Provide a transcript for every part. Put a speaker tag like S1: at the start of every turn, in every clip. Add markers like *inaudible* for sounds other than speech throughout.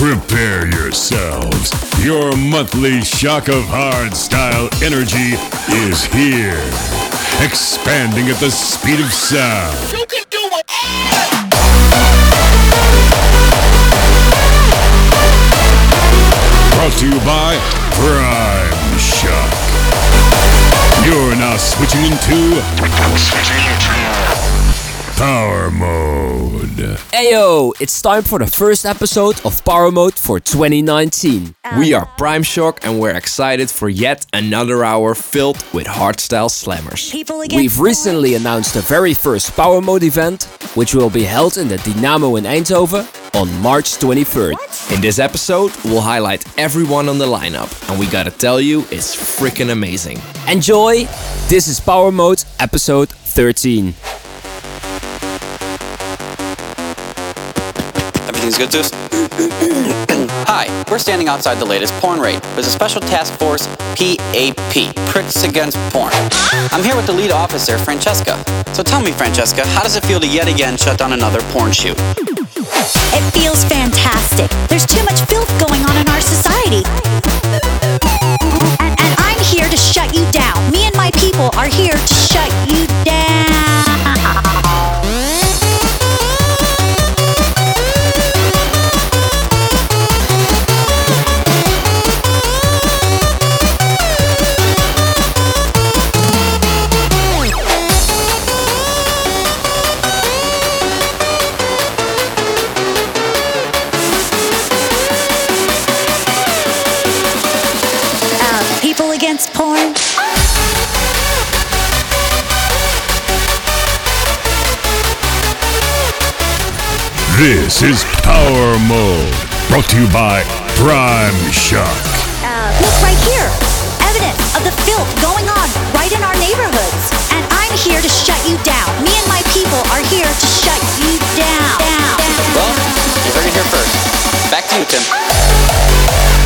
S1: Prepare yourselves. Your monthly shock of hardstyle energy is here. Expanding at the speed of sound. You can do it! Brought to you by Prime Shock. You're now switching into. Switching. Power Mode.
S2: Ayo, it's time for the first episode of Power Mode for 2019.
S3: We are Prime Shock and we're excited for yet another hour filled with hardstyle slammers.
S2: We've recently announced the very first Power Mode event, which will be held in the Dynamo in Eindhoven on March 23rd.
S3: In this episode, we'll highlight everyone on the lineup, and we gotta tell you, it's freaking amazing.
S2: Enjoy! This is Power Mode episode 13. *clears throat*
S4: Hi, we're standing outside the latest porn raid. There's a special task force, PAP, Pricks Against Porn. I'm here with the lead officer, Francesca. So tell me, Francesca, how does it feel to yet again shut down another porn shoot?
S5: It feels fantastic. There's too much filth going on in our society. And, and I'm here to shut you down. Me and my people are here to shut you down.
S1: This is Power Mode. Brought to you by Prime Shock.
S5: Uh, look right here. Evidence of the filth going on right in our neighborhoods. And I'm here to shut you down. Me and my people are here to shut you down. down, down.
S4: Well, you heard it here first. Back to you, Tim.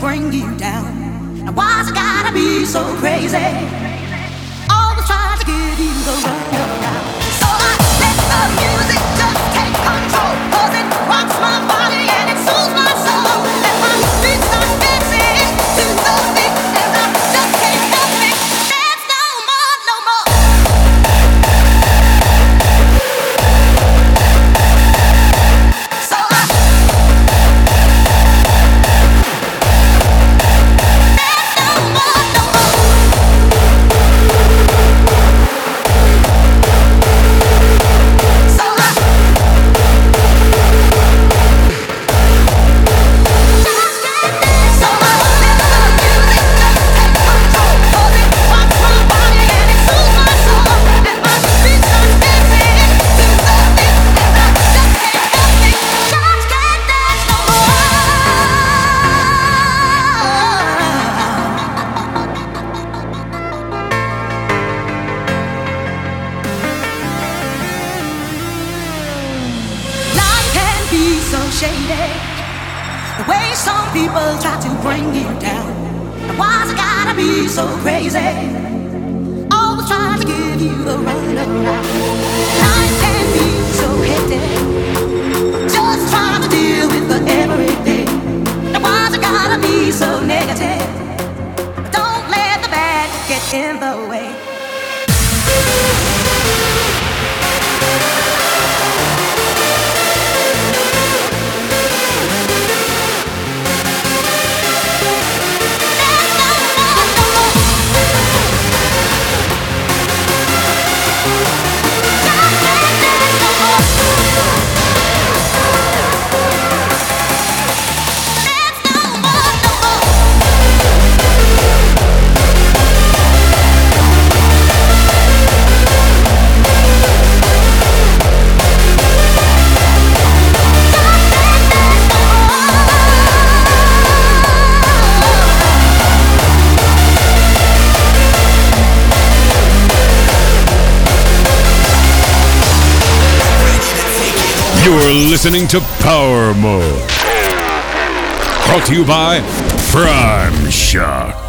S6: Bring you down. And why's it gotta be so crazy? Always trying to give you the runaround. So I let the music
S7: listening to Power Mode. Brought to you by Prime Shock.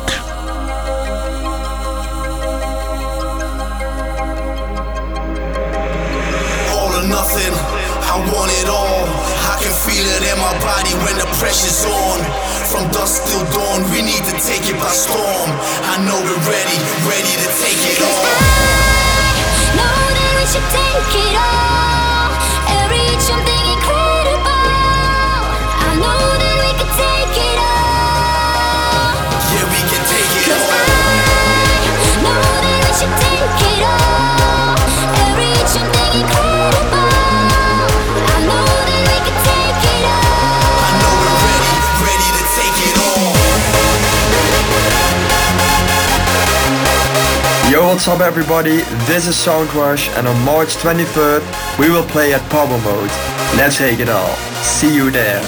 S8: What's up everybody, this is Soundrush, and on March 23rd we will play at Power Mode. Let's take it all. See you there.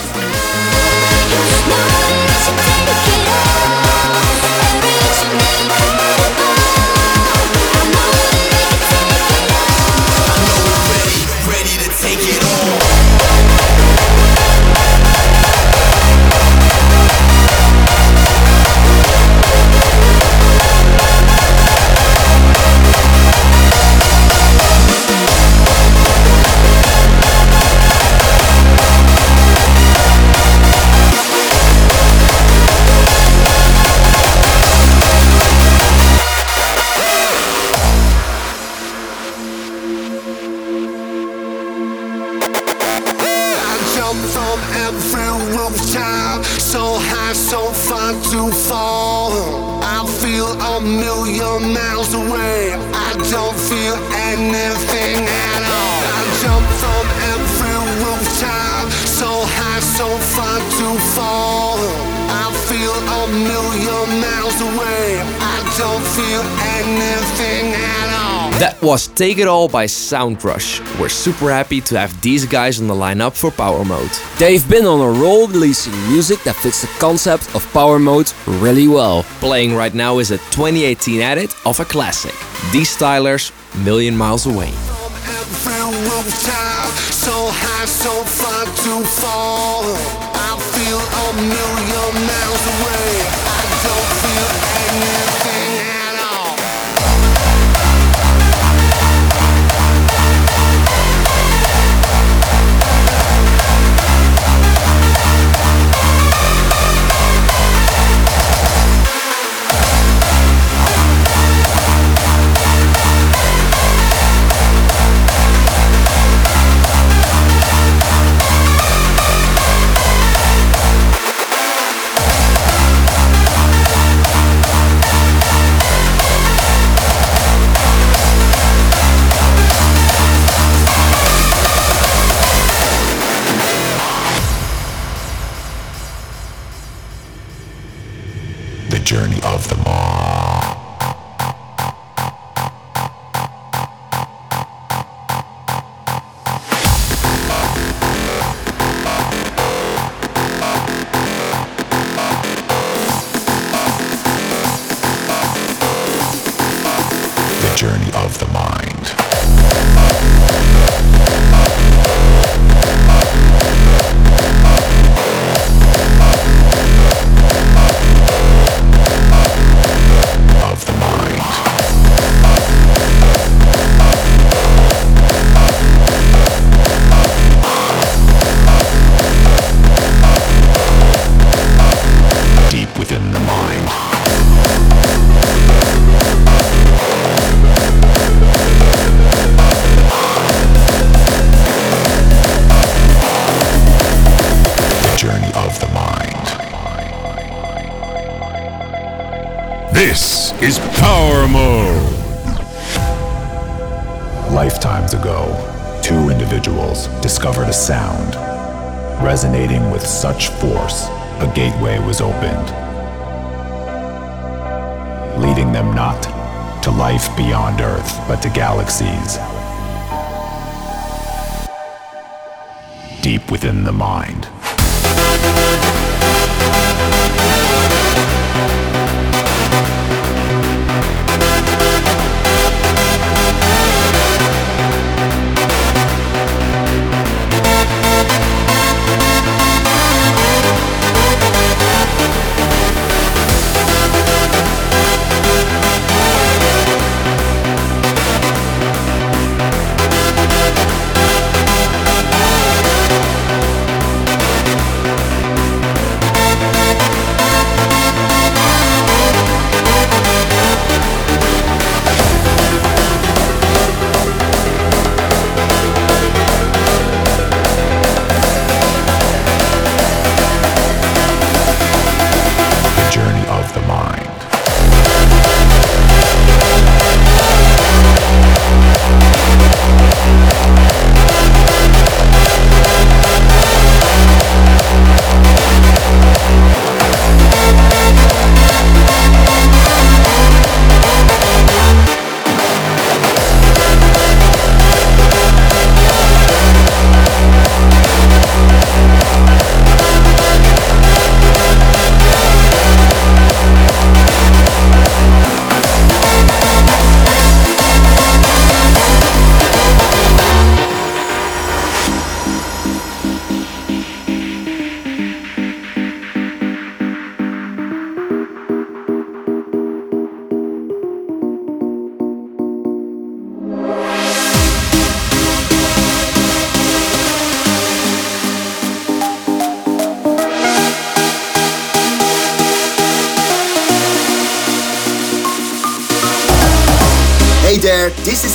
S9: Take It All
S3: by Soundrush. We're super happy to have these guys on the lineup for Power Mode.
S2: They've been on a roll releasing music that fits the concept of Power Mode really well.
S3: Playing right now is a 2018 edit of a classic. These Stylers, Million Miles Away.
S10: journey of the
S11: moth.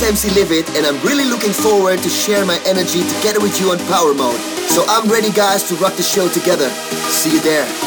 S11: MC Livid and I'm really looking forward to share my energy together with you on Power Mode. So I'm ready guys to rock the show together. See you there.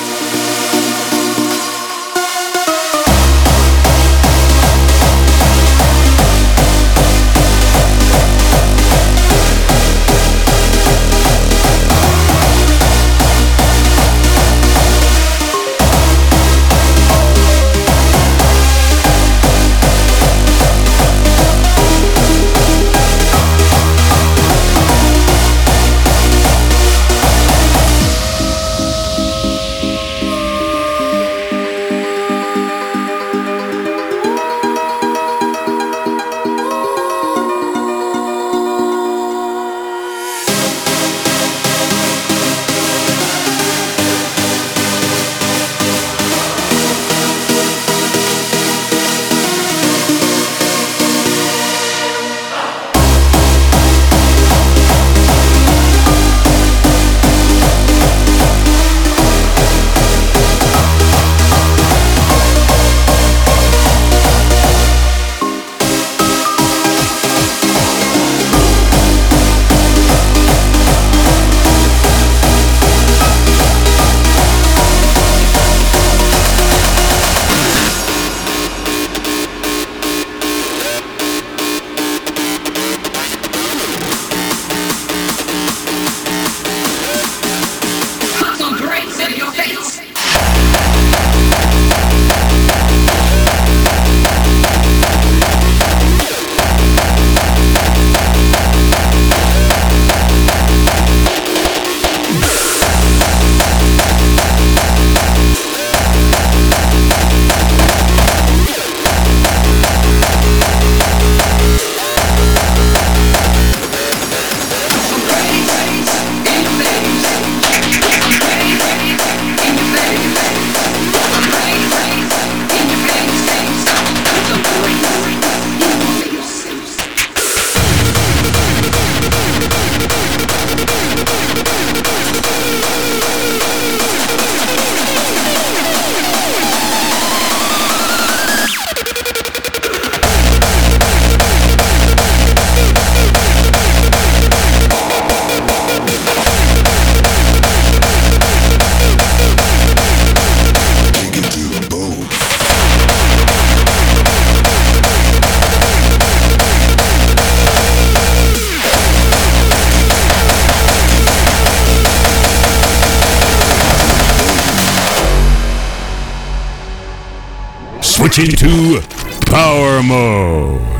S1: Into Power Mode.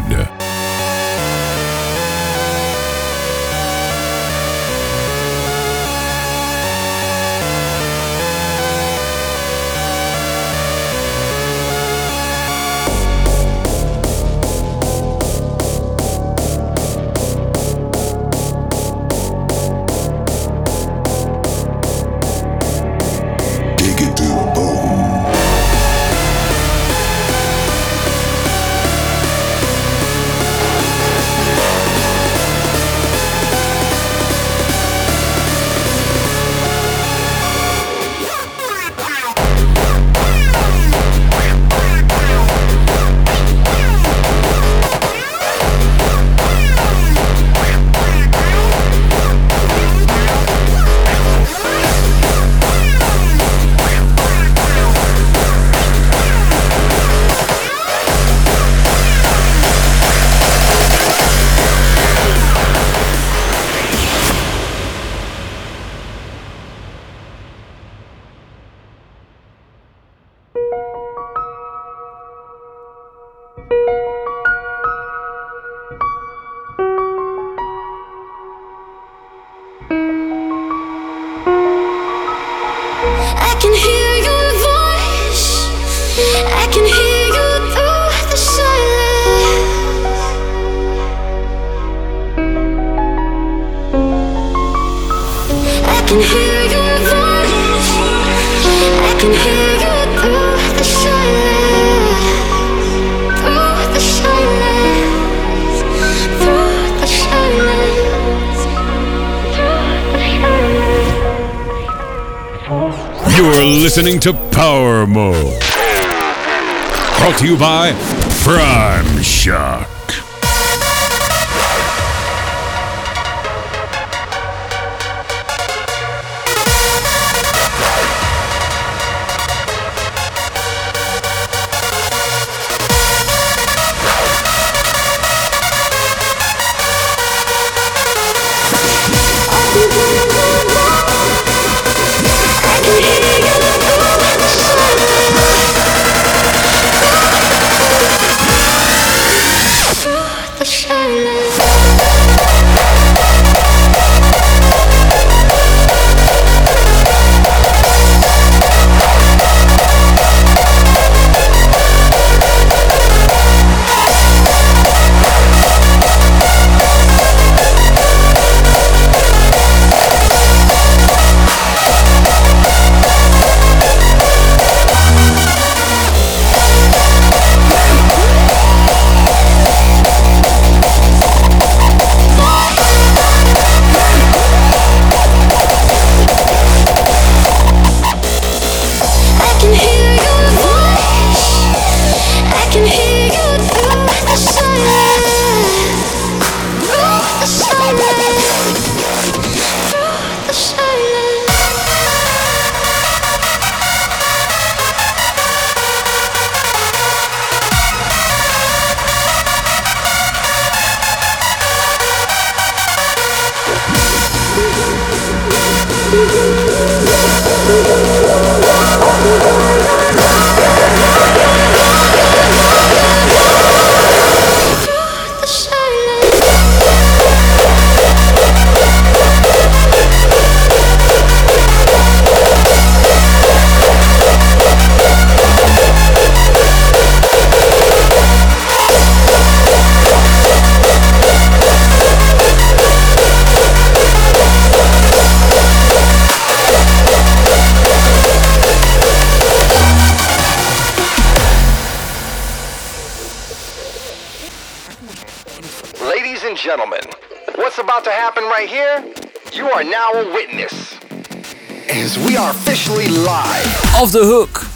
S7: Can hear
S1: listening to Power Mode. Brought to you by Prime Shock.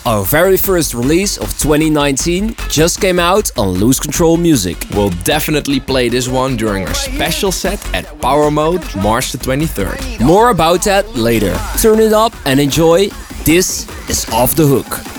S2: Our very first release of 2019, just came out on Lose Control Music.
S3: We'll definitely play this one during our special set at Power Mode March the 23rd.
S2: More about that later. Turn it up and enjoy. This is Off the Hook.
S12: Is off the hook.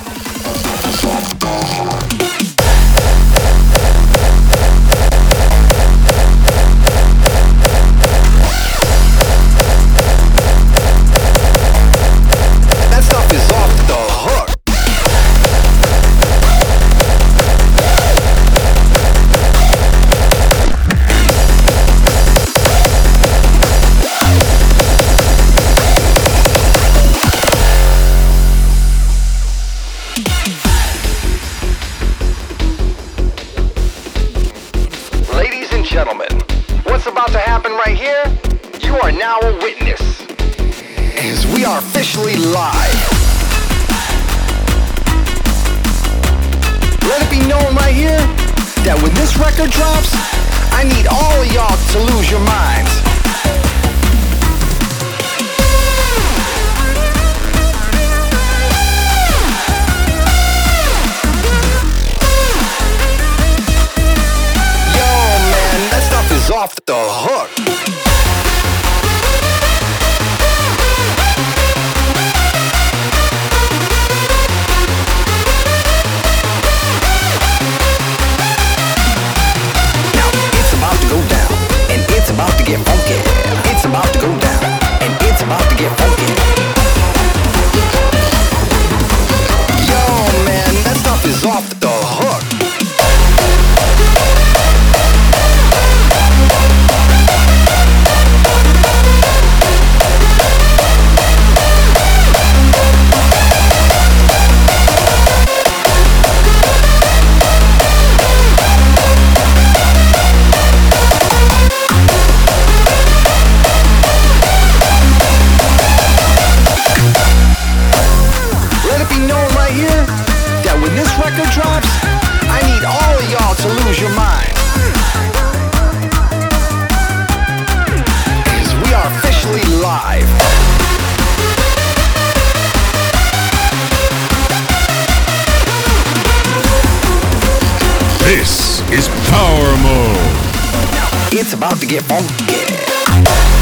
S12: To get funky.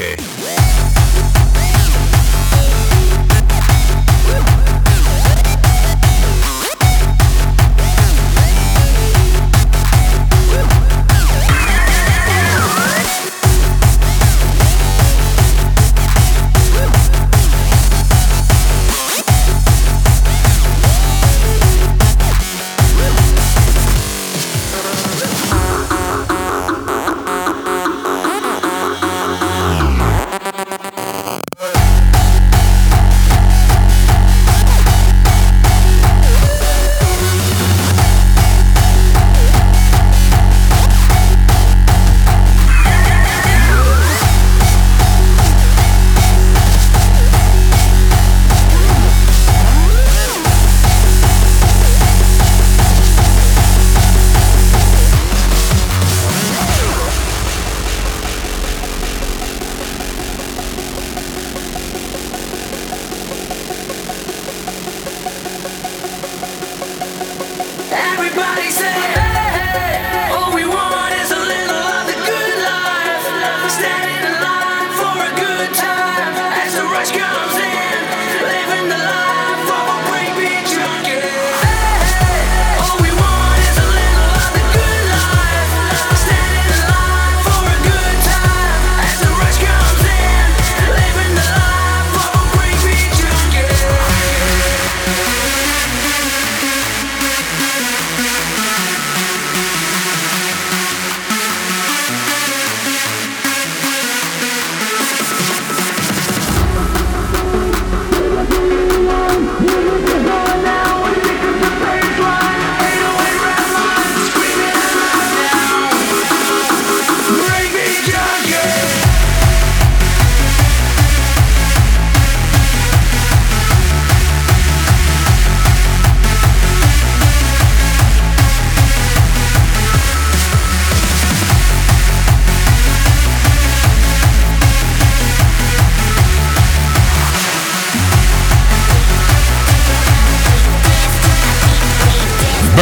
S10: Breakbeat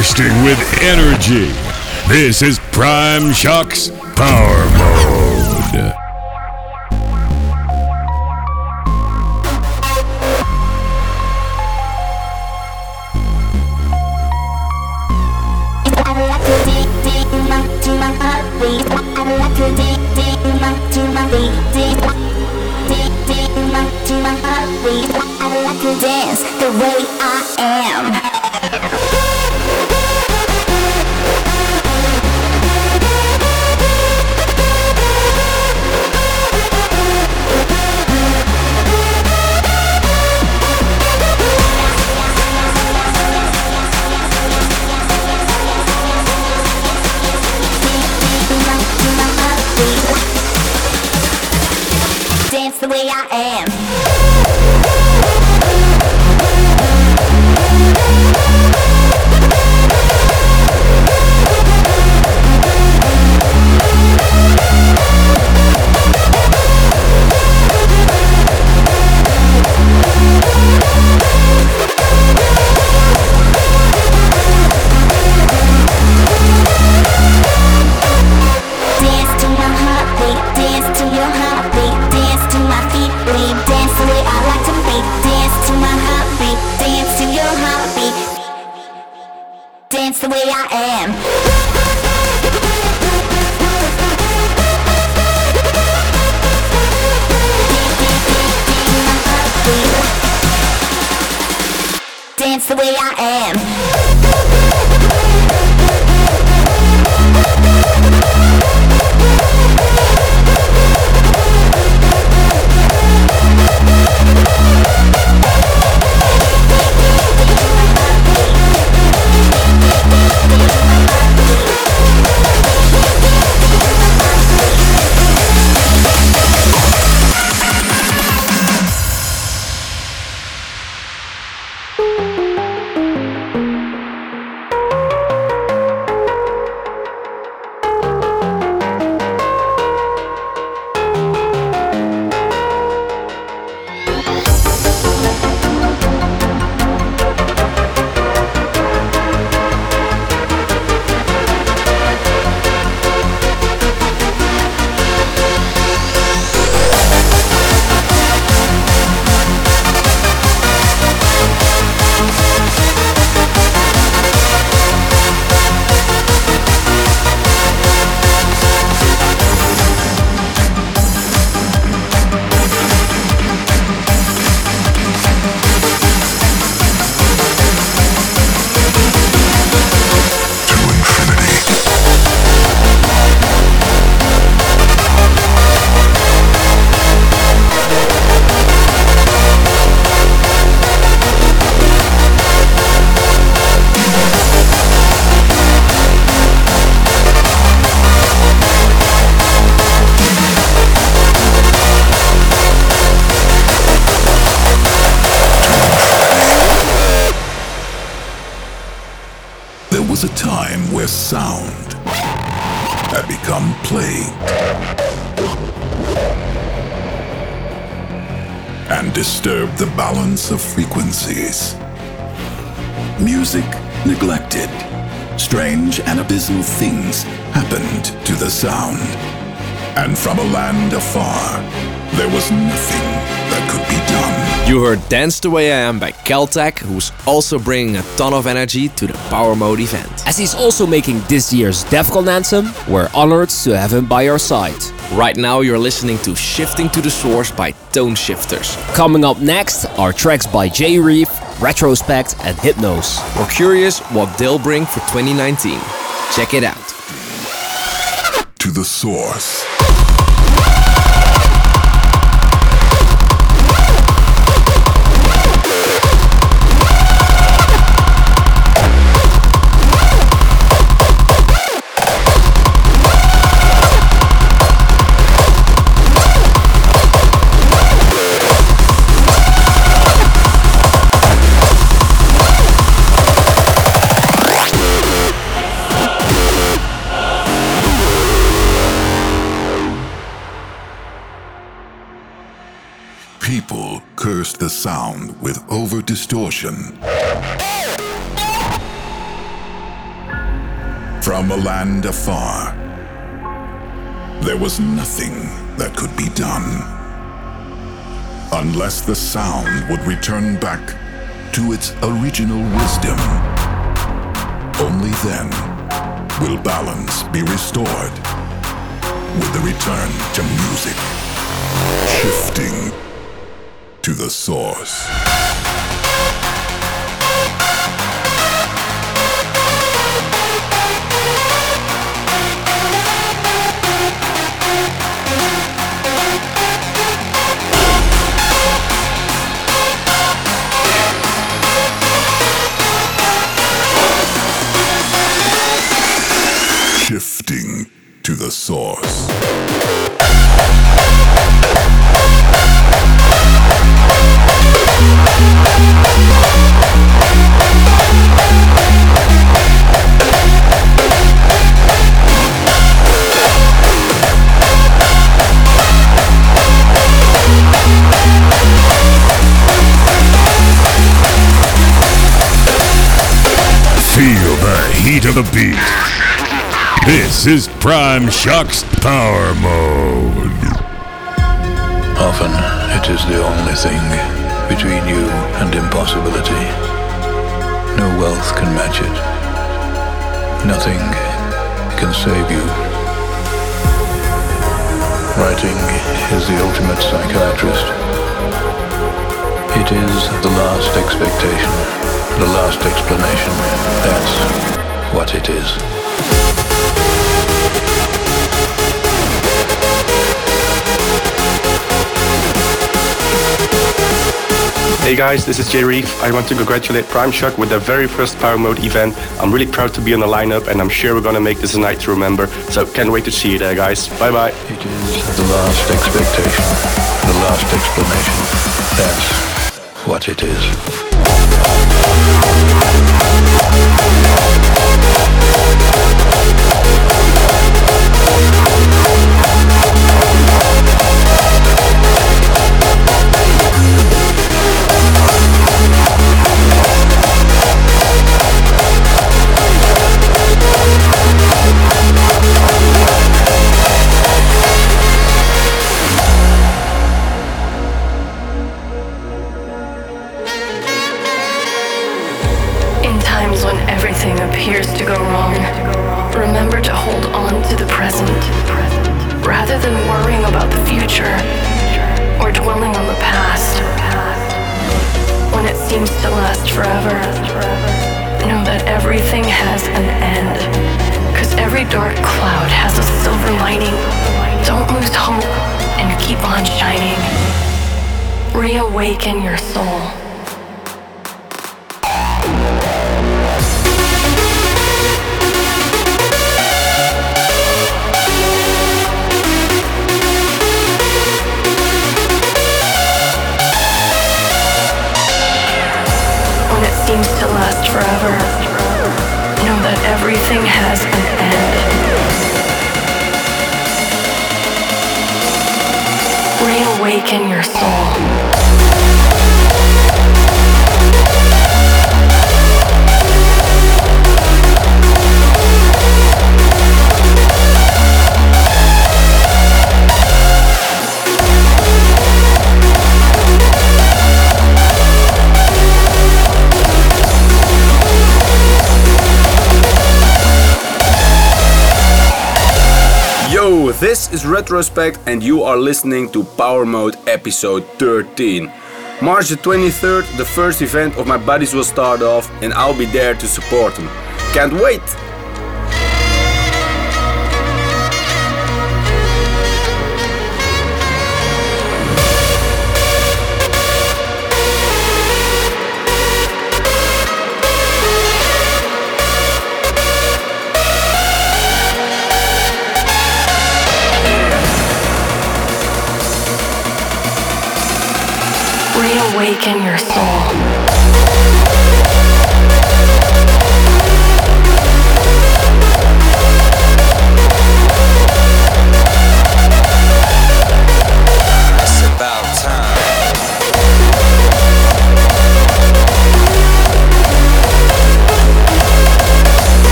S13: bursting with energy. This is Prime Shock's Power
S14: dance the way I like to. Dance to my heartbeat, dance to your heartbeat, dance the way I am. Dance the way I am.
S10: Balance of frequencies. Music neglected. Strange and abysmal things happened to the sound. And from a land afar, there was nothing that could be done.
S3: You heard Dance the Way I Am by Keltek, who's also bringing a ton of energy to the Power Mode event.
S2: As he's also making this year's Defqon anthem, we're honored to have him by our side.
S3: Right now, you're listening to Shifting to the Source by Toneshifterz.
S2: Coming up next are tracks by Jay Reeve, Retrospect, and Hypnos.
S3: We're curious what they'll bring for 2019. Check it out.
S10: To the source. The sound with over distortion. from a land afar. There was nothing that could be done unless the sound would return back to its original wisdom. Only then will balance be restored with the return to music, shifting to the source. Shifting to the source.
S1: Of the beat. This is Prime Shock's Power Mode.
S15: Often it is the only thing between you and impossibility. No wealth can match it. Nothing can save you. Writing is the ultimate psychiatrist. It is the last expectation, the last explanation. That's what it is.
S16: Hey guys, this is Jay Reeve. I want to congratulate Prime Shock with their very first Power Mode event. I'm really proud to be on the lineup and I'm sure we're gonna make this a night to remember. So can't wait to see you there guys. Bye bye.
S15: It is the last expectation, the last explanation. That's what it is.
S17: This is Retrospect, and you are listening to Power Mode episode 13. March the 23rd, the first event of my buddies will start off, and I'll be there to support them. Can't wait!
S18: awaken your soul.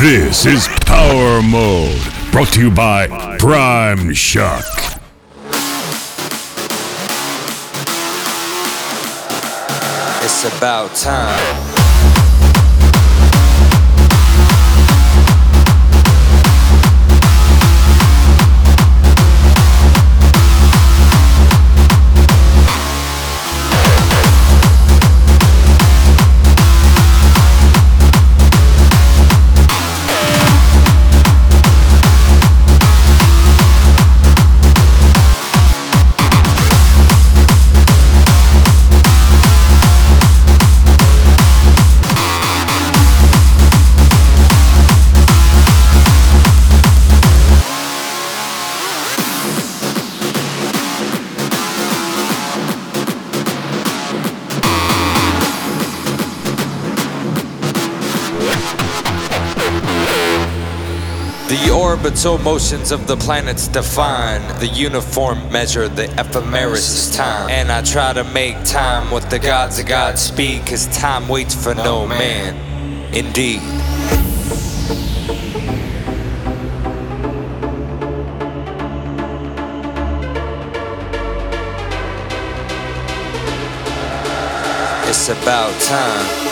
S1: This is Power Mode brought to you by Prime Shock.
S19: It's about time. Orbital motions of the planets define the uniform measure, the ephemeris time. And I try to make time with the gods of Godspeed, cause time waits for no man. Indeed. It's about time.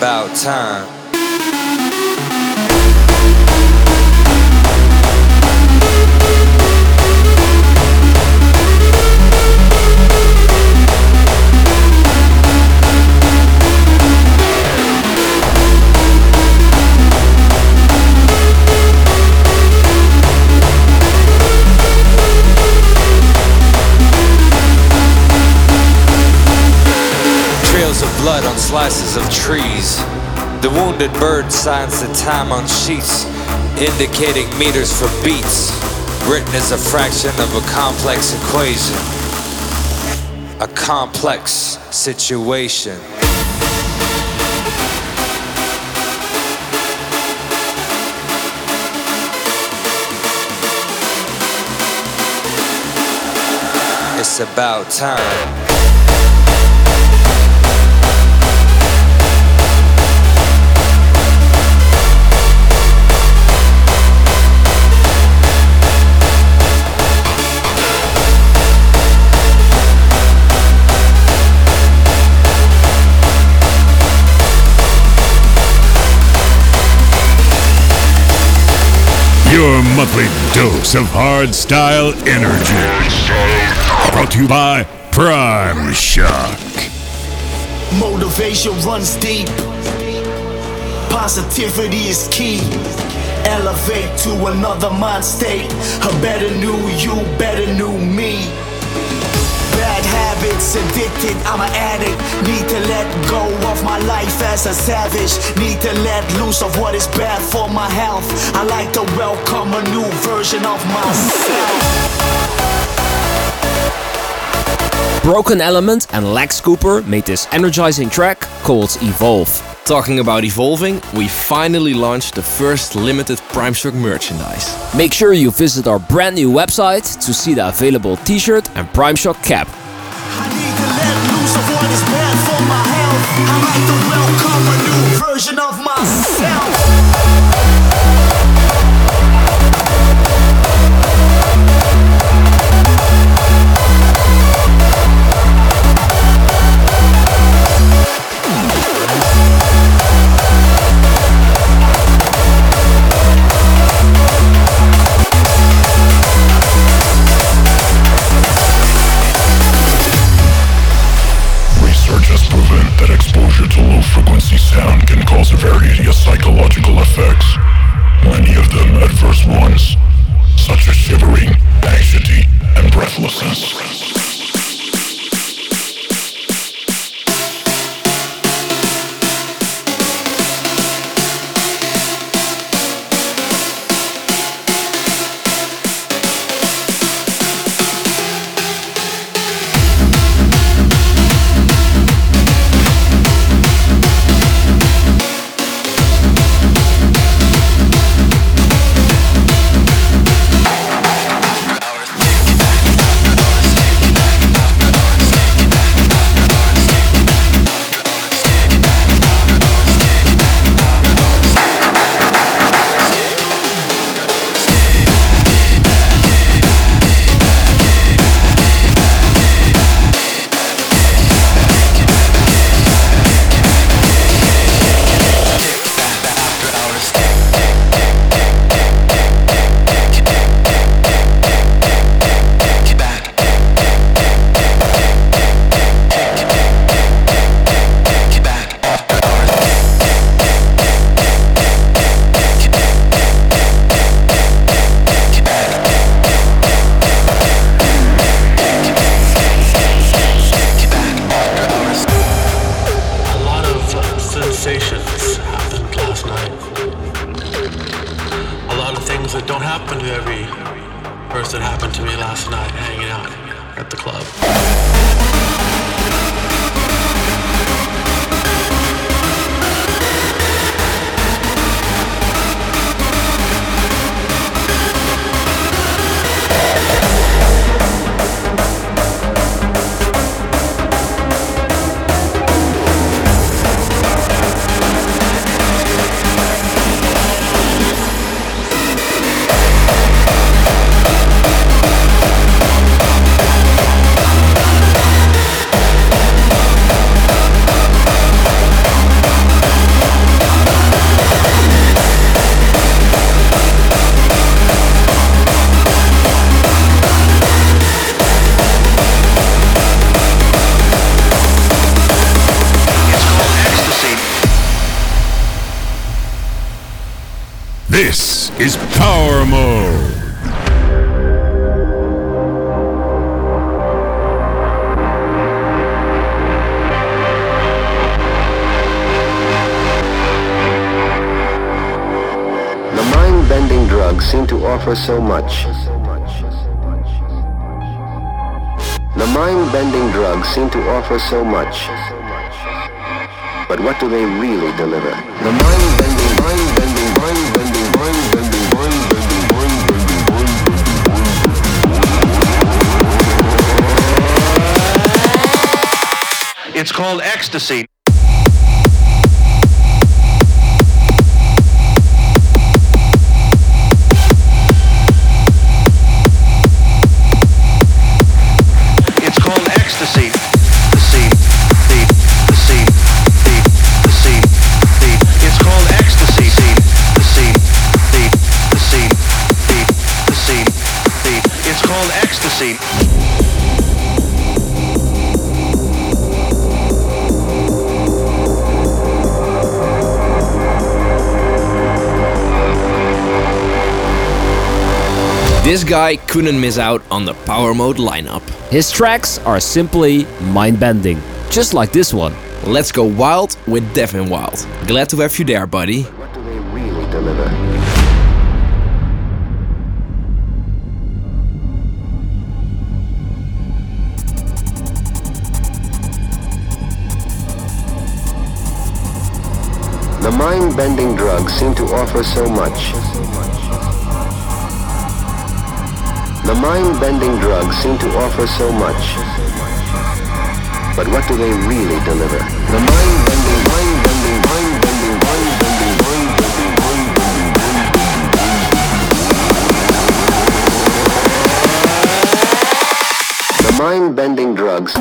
S19: About time. Slices of trees. The wounded bird signs the time on sheets, indicating meters for beats, written as a fraction of a complex equation. A complex situation. It's about time.
S1: Your monthly dose of hard style energy. Brought to you by Prime Shock.
S20: Motivation runs deep. Positivity is key. Elevate to another mind state. A better new you, better new me habits, addicted, I'm an addict. Need to let go of my life as a savage. Need to let loose of what is bad for my health. I like to welcome a new version of myself.
S2: Broken Element and Lex Cooper made this energizing track called Evolve.
S3: Talking about evolving, we finally launched the first limited Prime Shock merchandise.
S2: Make sure you visit our brand new website to see the available t-shirt and Prime Shock cap. Version of
S1: This is Power Mode.
S21: The mind-bending drugs seem to offer so much. The mind-bending drugs seem to offer so much. But what do they really deliver? The mind-bending,
S22: called ecstasy.
S3: This guy couldn't miss out on the Power Mode lineup.
S2: His tracks are simply mind-bending, just like this one.
S3: Let's go wild with Devin Wild. Glad to have you there, buddy.
S21: What do they really deliver? The mind-bending drugs seem to offer so much. The mind-bending drugs seem to offer so much. But what do they really deliver? The mind-bending, mind-bending, mind-bending, mind-bending, mind-bending, mind-bending. The mind-bending drugs.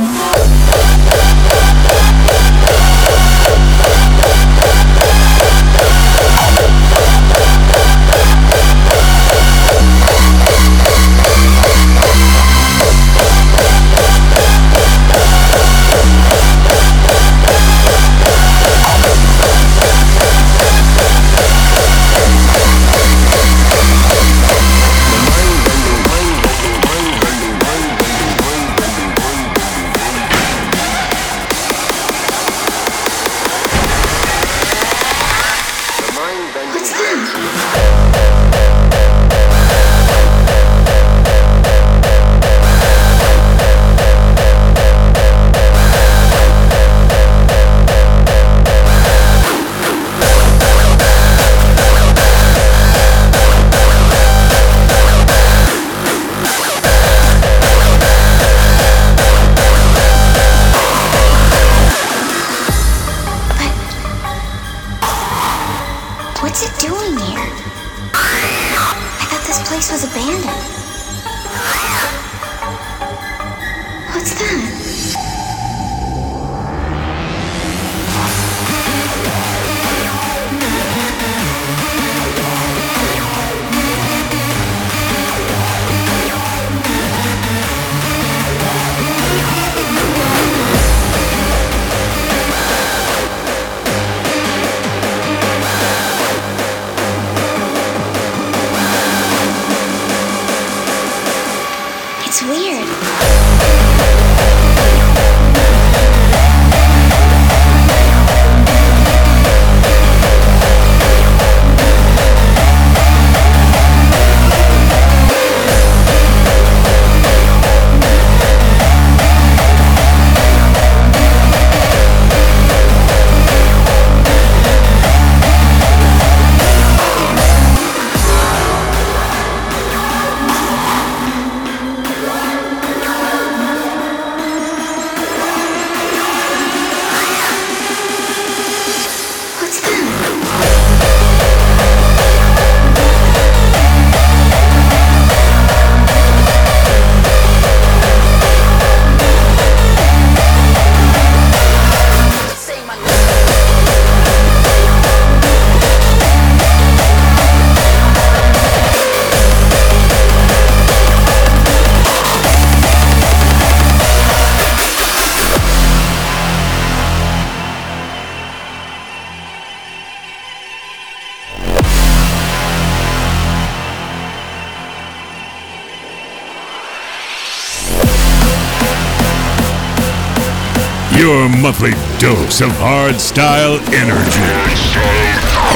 S1: Your monthly dose of hard style energy.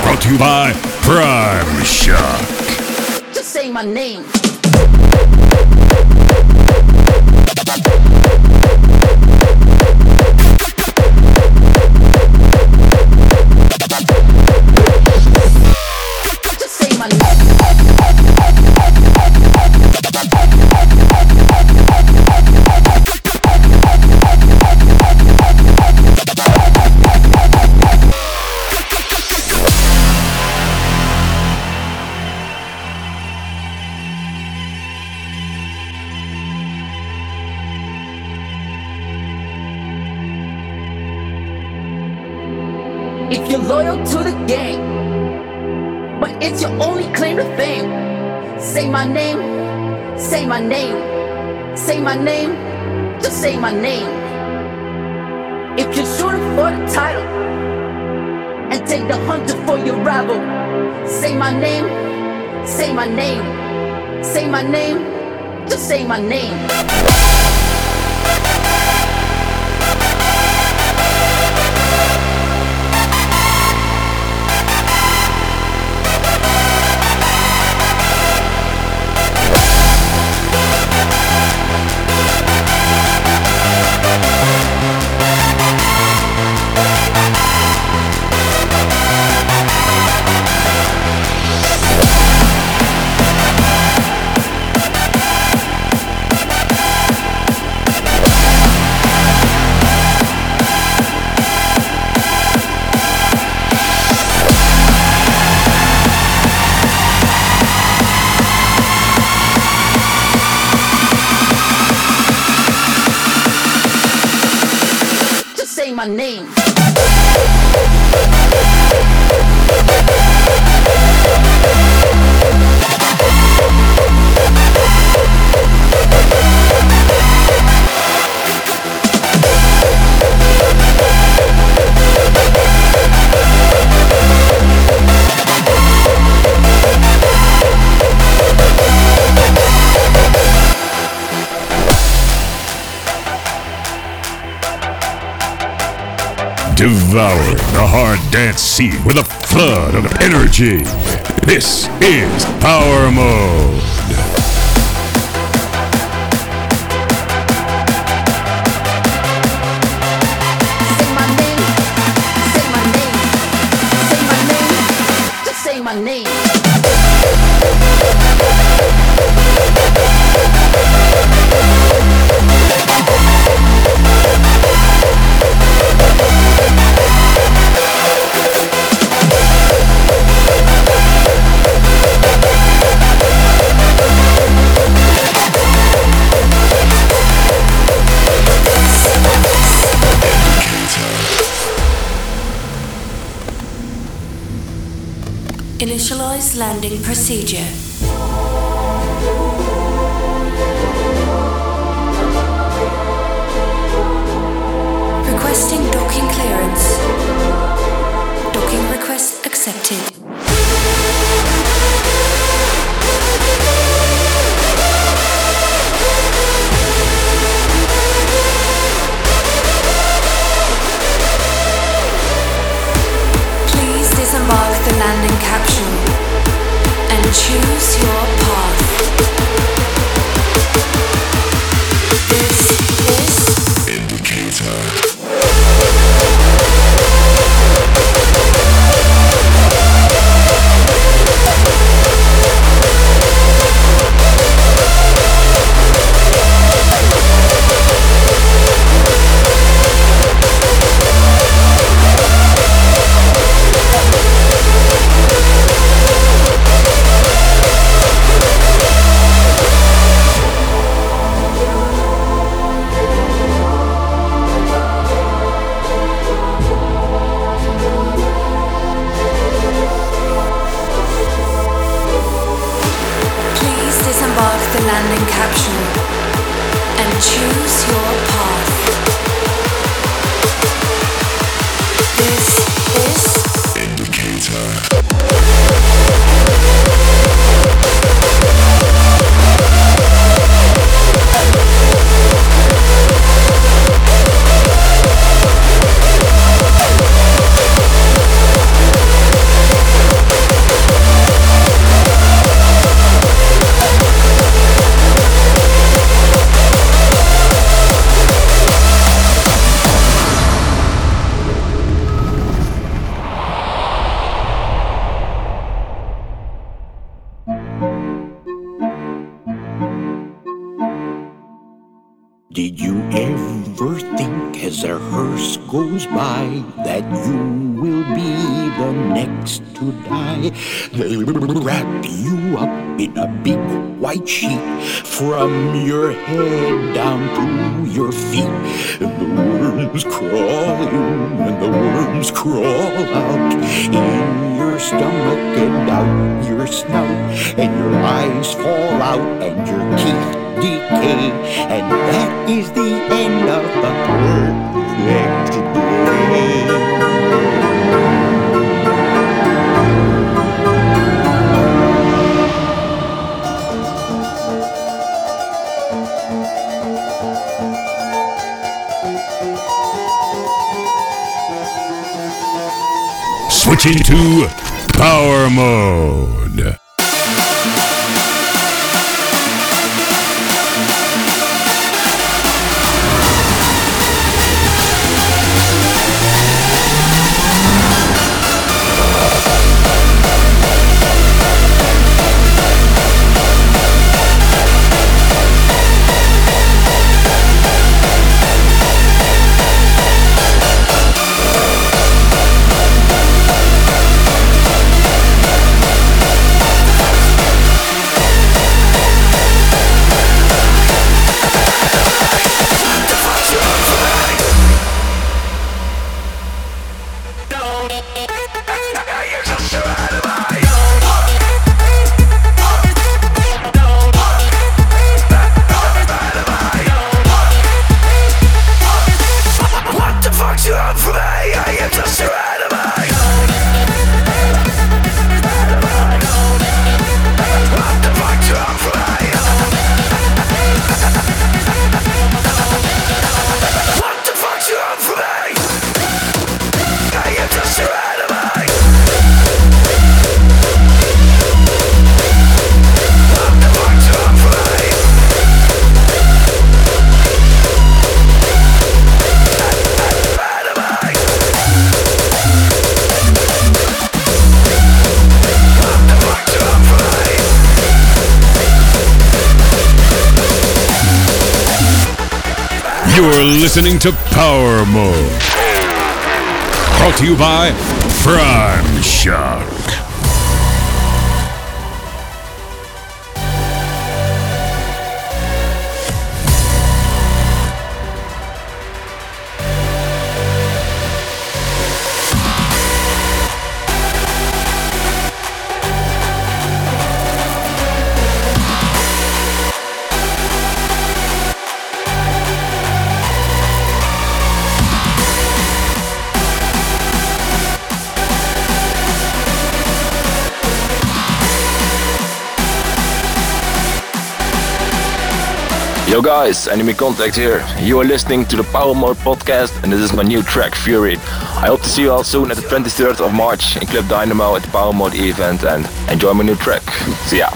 S1: Brought to you by Prime Shock.
S23: Just say my name. my
S24: name. my name. Devour the
S1: hard, dance scene with a flood of energy. This is Power Mode.
S25: Procedure.
S26: To die? They'll wrap you up in a big white sheet from your head down to your feet. And the worms crawl in and the worms crawl out in your stomach and out your snout. And your eyes fall out and your teeth decay. And that is the end of the perfect
S1: Switching to Power Mode. You're listening to Power Mode. Brought to you by Prime Shock.
S27: Yo guys, Enemy Contact here. You are listening to the Power Mode podcast and this is my new track Fury. I hope to see you all soon at the 23rd of March in Club Dynamo at the Power Mode event and enjoy my new track. See ya.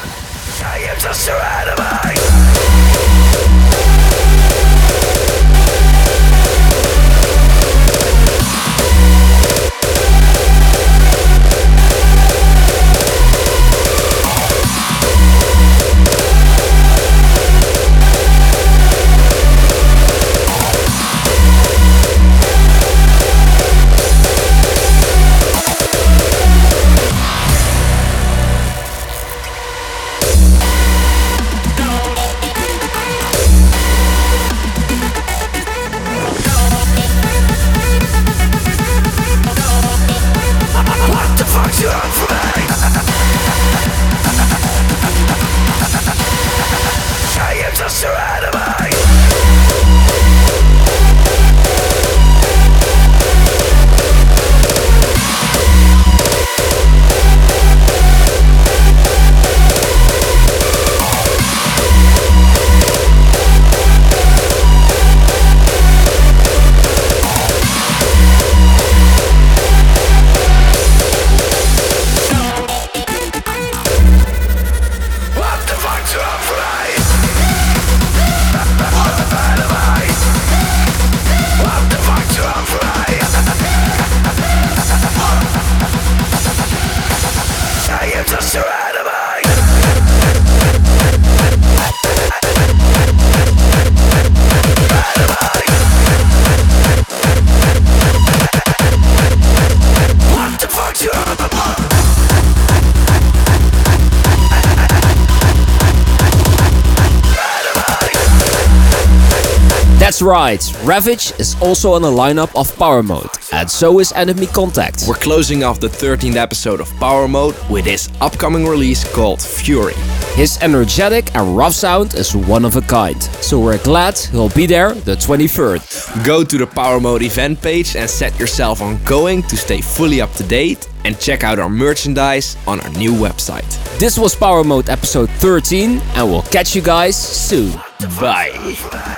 S2: Ravage is also on the lineup of Power Mode, and so is Enemy Contact.
S3: We're closing off the 13th episode of Power Mode with his upcoming release called Fury.
S2: His energetic and rough sound is one of a kind, so we're glad he'll be there the 23rd.
S3: Go to the Power Mode event page and set yourself on going to stay fully up to date and check out our merchandise on our new website.
S2: This was Power Mode episode 13, and we'll catch you guys soon. Bye.